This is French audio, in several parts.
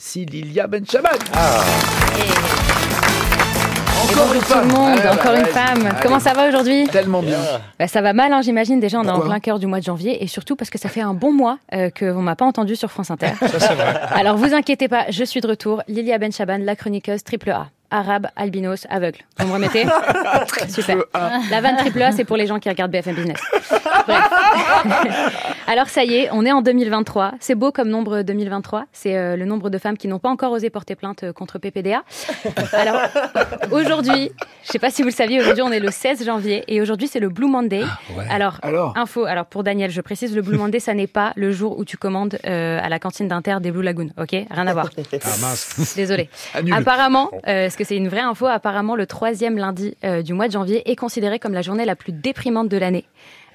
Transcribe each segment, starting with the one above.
Voici Lilia Benchaman. Et bonjour tout le monde, Ah, encore bah, une vas-y. femme. Allez. Comment ça va aujourd'hui? Tellement bien. Bah, Ça va mal, hein, j'imagine. Déjà, on est en plein cœur du mois de janvier et surtout parce que ça fait un bon mois euh, que on m'a pas entendu sur France Inter. Alors vous inquiétez pas, je suis de retour. Lilia Benchaban, la chroniqueuse triple A. Arabe, albinos, aveugle. Vous me remettez Super. La vanne triple A, c'est pour les gens qui regardent BFM Business. Bref. Alors ça y est, on est en 2023. C'est beau comme nombre 2023. C'est euh, le nombre de femmes qui n'ont pas encore osé porter plainte euh, contre PPDA. Alors aujourd'hui, je sais pas si vous le saviez, aujourd'hui on est le 16 janvier et aujourd'hui c'est le Blue Monday. Alors, Alors info, alors pour Daniel, je précise, le Blue Monday, ça n'est pas le jour où tu commandes euh, à la cantine d'Inter des Blue Lagoon, ok? Rien à voir. Ah mince. Désolé. Annule. Apparemment, euh, que c'est une vraie info Apparemment, le troisième lundi euh, du mois de janvier est considéré comme la journée la plus déprimante de l'année.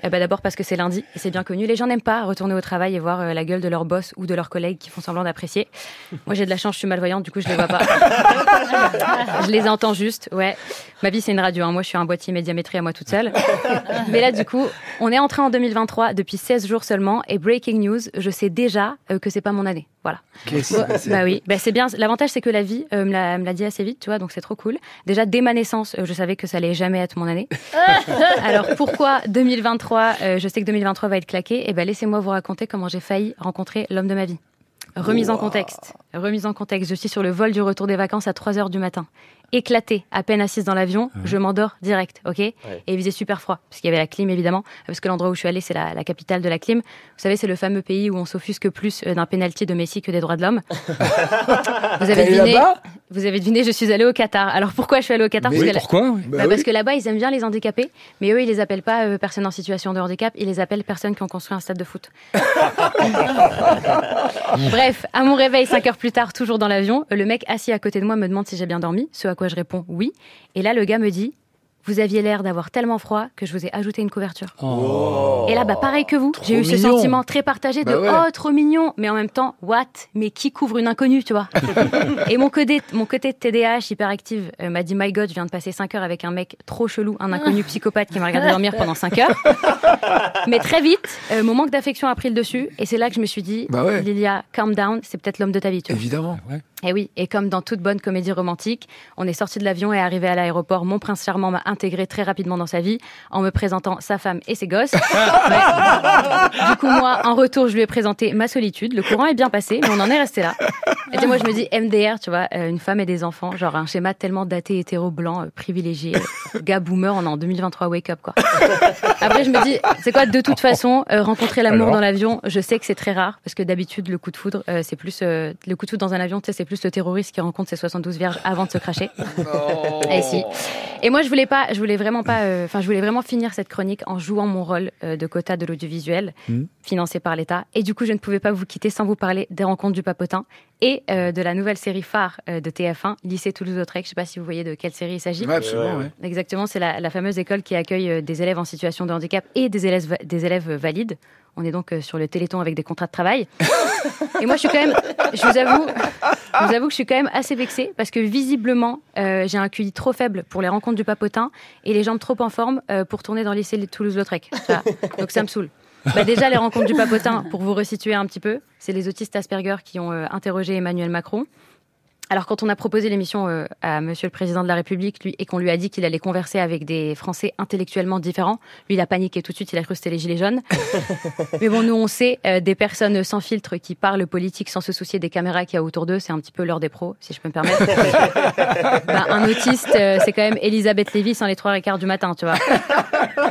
Eh ben, D'abord parce que c'est lundi, et c'est bien connu. Les gens n'aiment pas retourner au travail et voir euh, la gueule de leur boss ou de leurs collègues qui font semblant d'apprécier. Moi, j'ai de la chance, je suis malvoyante, du coup, je les vois pas. je les entends juste, ouais. Ma vie, c'est une radio. hein. Moi, je suis un boîtier médiamétrie à moi toute seule. Mais là, du coup, on est entré en 2023 depuis 16 jours seulement, et breaking news, je sais déjà euh, que c'est pas mon année. Voilà. Qu'est-ce passé Bah oui, bah c'est bien. L'avantage, c'est que la vie euh, me l'a me l'a dit assez vite, tu vois, donc c'est trop cool. Déjà, dès ma naissance, euh, je savais que ça allait jamais être mon année. Alors, pourquoi 2023 euh, Je sais que 2023 va être claqué? Et ben, laissez-moi vous raconter comment j'ai failli rencontrer l'homme de ma vie. Remise en contexte. Remise en contexte. Je suis sur le vol du retour des vacances à 3 heures du matin. Éclatée, à peine assise dans l'avion, je m'endors direct, ok Et il faisait super froid, parce qu'il y avait la clim évidemment, parce que l'endroit où je suis allée, c'est la, la capitale de la clim. Vous savez, c'est le fameux pays où on s'offusque plus euh, d'un penalty de Messi que des droits de l'homme. vous avez deviné, vous avez deviné, je suis allée au Qatar. Alors pourquoi je suis allée au Qatar? Mais Parce Oui, que pourquoi Bah bah, oui. Parce que là-bas, ils aiment bien les handicapés, mais eux, ils les appellent pas euh, personnes en situation de handicap, ils les appellent personnes qui ont construit un stade de foot. Bref, à mon réveil, 5 heures plus tard, toujours dans l'avion, le mec assis à côté de moi me demande si j'ai bien dormi, ce à quoi je réponds oui. Et là, le gars me dit Vous aviez l'air d'avoir tellement froid que je vous ai ajouté une couverture. Oh. Et là, bah, pareil que vous, j'ai eu ce sentiment très partagé de Bah ouais. oh, trop mignon, mais en même temps, what? Mais qui couvre une inconnue, tu vois? Et mon côté, mon côté TDAH hyperactive euh, m'a dit My God, je viens de passer 5 heures avec un mec trop chelou, un inconnu psychopathe qui m'a regardé dormir pendant 5 heures. Mais très vite, euh, mon manque d'affection a pris le dessus, et c'est là que je me suis dit Bah ouais. Lilia, calm down, c'est peut-être l'homme de ta vie, tu vois. Évidemment. Et oui, et comme dans toute bonne comédie romantique, on est sorti de l'avion et arrivé à l'aéroport. Mon prince charmant m'a intégré très rapidement dans sa vie en me présentant sa femme et ses gosses. Ouais. Du coup, moi, en retour, je lui ai présenté ma solitude. Le courant est bien passé, mais on en est resté là. Et moi, je me dis MDR, tu vois, euh, une femme et des enfants, genre un schéma tellement daté, hétéro, blanc, euh, privilégié, euh, gars boomer, on est en 2023, wake up, quoi. Après, je me dis, c'est quoi, de toute façon, euh, rencontrer l'amour dans l'avion, je sais que c'est très rare, parce que d'habitude, le coup de foudre, c'est plus, le coup de foudre dans un avion, tu sais, c'est plus le terroriste qui rencontre ses 72 vierges avant de se cracher. Et si. Et moi, je voulais pas, je voulais vraiment pas, euh, enfin, je voulais vraiment finir cette chronique en jouant mon rôle euh, de quota de l'audiovisuel, Mhm. financé par l'État. Et du coup, je ne pouvais pas vous quitter sans vous parler des rencontres du papotin et euh, de la nouvelle série phare euh, de TF1, Lycée Toulouse-Lautrec. Je sais pas si vous voyez de quelle série il s'agit. Ouais, absolument, ouais. Exactement, c'est la, la fameuse école qui accueille euh, des élèves en situation de handicap et des élèves, des élèves valides. On est donc sur le Téléthon avec des contrats de travail. et moi, je suis quand même, je vous avoue, je vous avoue que je suis quand même assez vexée parce que visiblement, euh, j'ai un QI trop faible pour les rencontres du papotin et les jambes trop en forme euh, pour tourner dans le lycée de Toulouse-Lautrec. Donc ça me saoule. Bah déjà, les rencontres du papotin, pour vous resituer un petit peu, c'est les autistes Asperger qui ont euh, interrogé Emmanuel Macron. Alors, quand on a proposé l'émission euh, à Monsieur le Président de la République, lui, et qu'on lui a dit qu'il allait converser avec des Français intellectuellement différents, lui, il a paniqué tout de suite. Il a cru que c'était les gilets jaunes. Mais bon, nous, on sait euh, des personnes sans filtre qui parlent politique sans se soucier des caméras qu'il y a autour d'eux. C'est un petit peu l'heure des pros, si je peux me permettre. Bah, un autiste, euh, c'est quand même Elisabeth Lévy sans les trois et quart du matin, tu vois.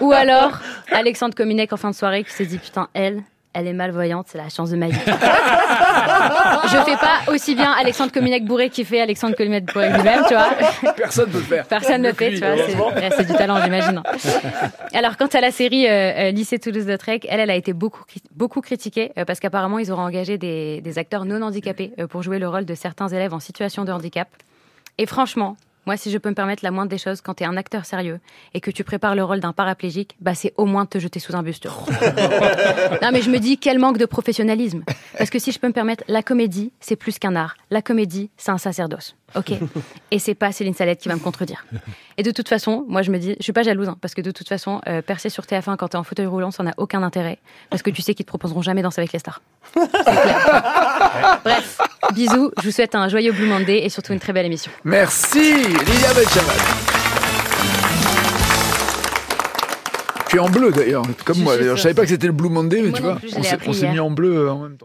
Ou alors Alexandre Cominec en fin de soirée qui s'est dit putain elle. Elle est malvoyante, c'est la chance de ma vie. Je fais pas aussi bien Alexandre Cominec bourré qui fait Alexandre Cominec bourré lui-même, tu vois. Personne ne peut le faire. Personne ne le fait, tu vois. C'est du talent, j'imagine. Alors, quant à la série euh, euh, Lycée Toulouse-Lautrec, elle, elle a été beaucoup, beaucoup critiquée euh, parce qu'apparemment, ils auraient engagé des, des acteurs non handicapés euh, pour jouer le rôle de certains élèves en situation de handicap. Et franchement, Moi, si je peux me permettre la moindre des choses, quand tu es un acteur sérieux et que tu prépares le rôle d'un paraplégique, bah c'est au moins de te jeter sous un buste. non, mais je me dis, quel manque de professionnalisme. Parce que si je peux me permettre, la comédie, c'est plus qu'un art. La comédie, c'est un sacerdoce. Ok Et c'est pas Céline Salette qui va me contredire. Et de toute façon, moi, je me dis, je suis pas jalouse, hein, parce que de toute façon, euh, percer sur TF1 quand t'es en fauteuil roulant, ça n'a aucun intérêt. Parce que tu sais qu'ils te proposeront jamais danser avec les stars. Clair. Bref, bisous. Je vous souhaite un joyeux Blue Monday et surtout une très belle émission. Merci, Lilia Benchaman. Tu es en bleu d'ailleurs, comme moi d'ailleurs. Je savais pas que c'était le Blue Monday, mais Moi tu vois, on s'est mis en bleu euh, en même temps.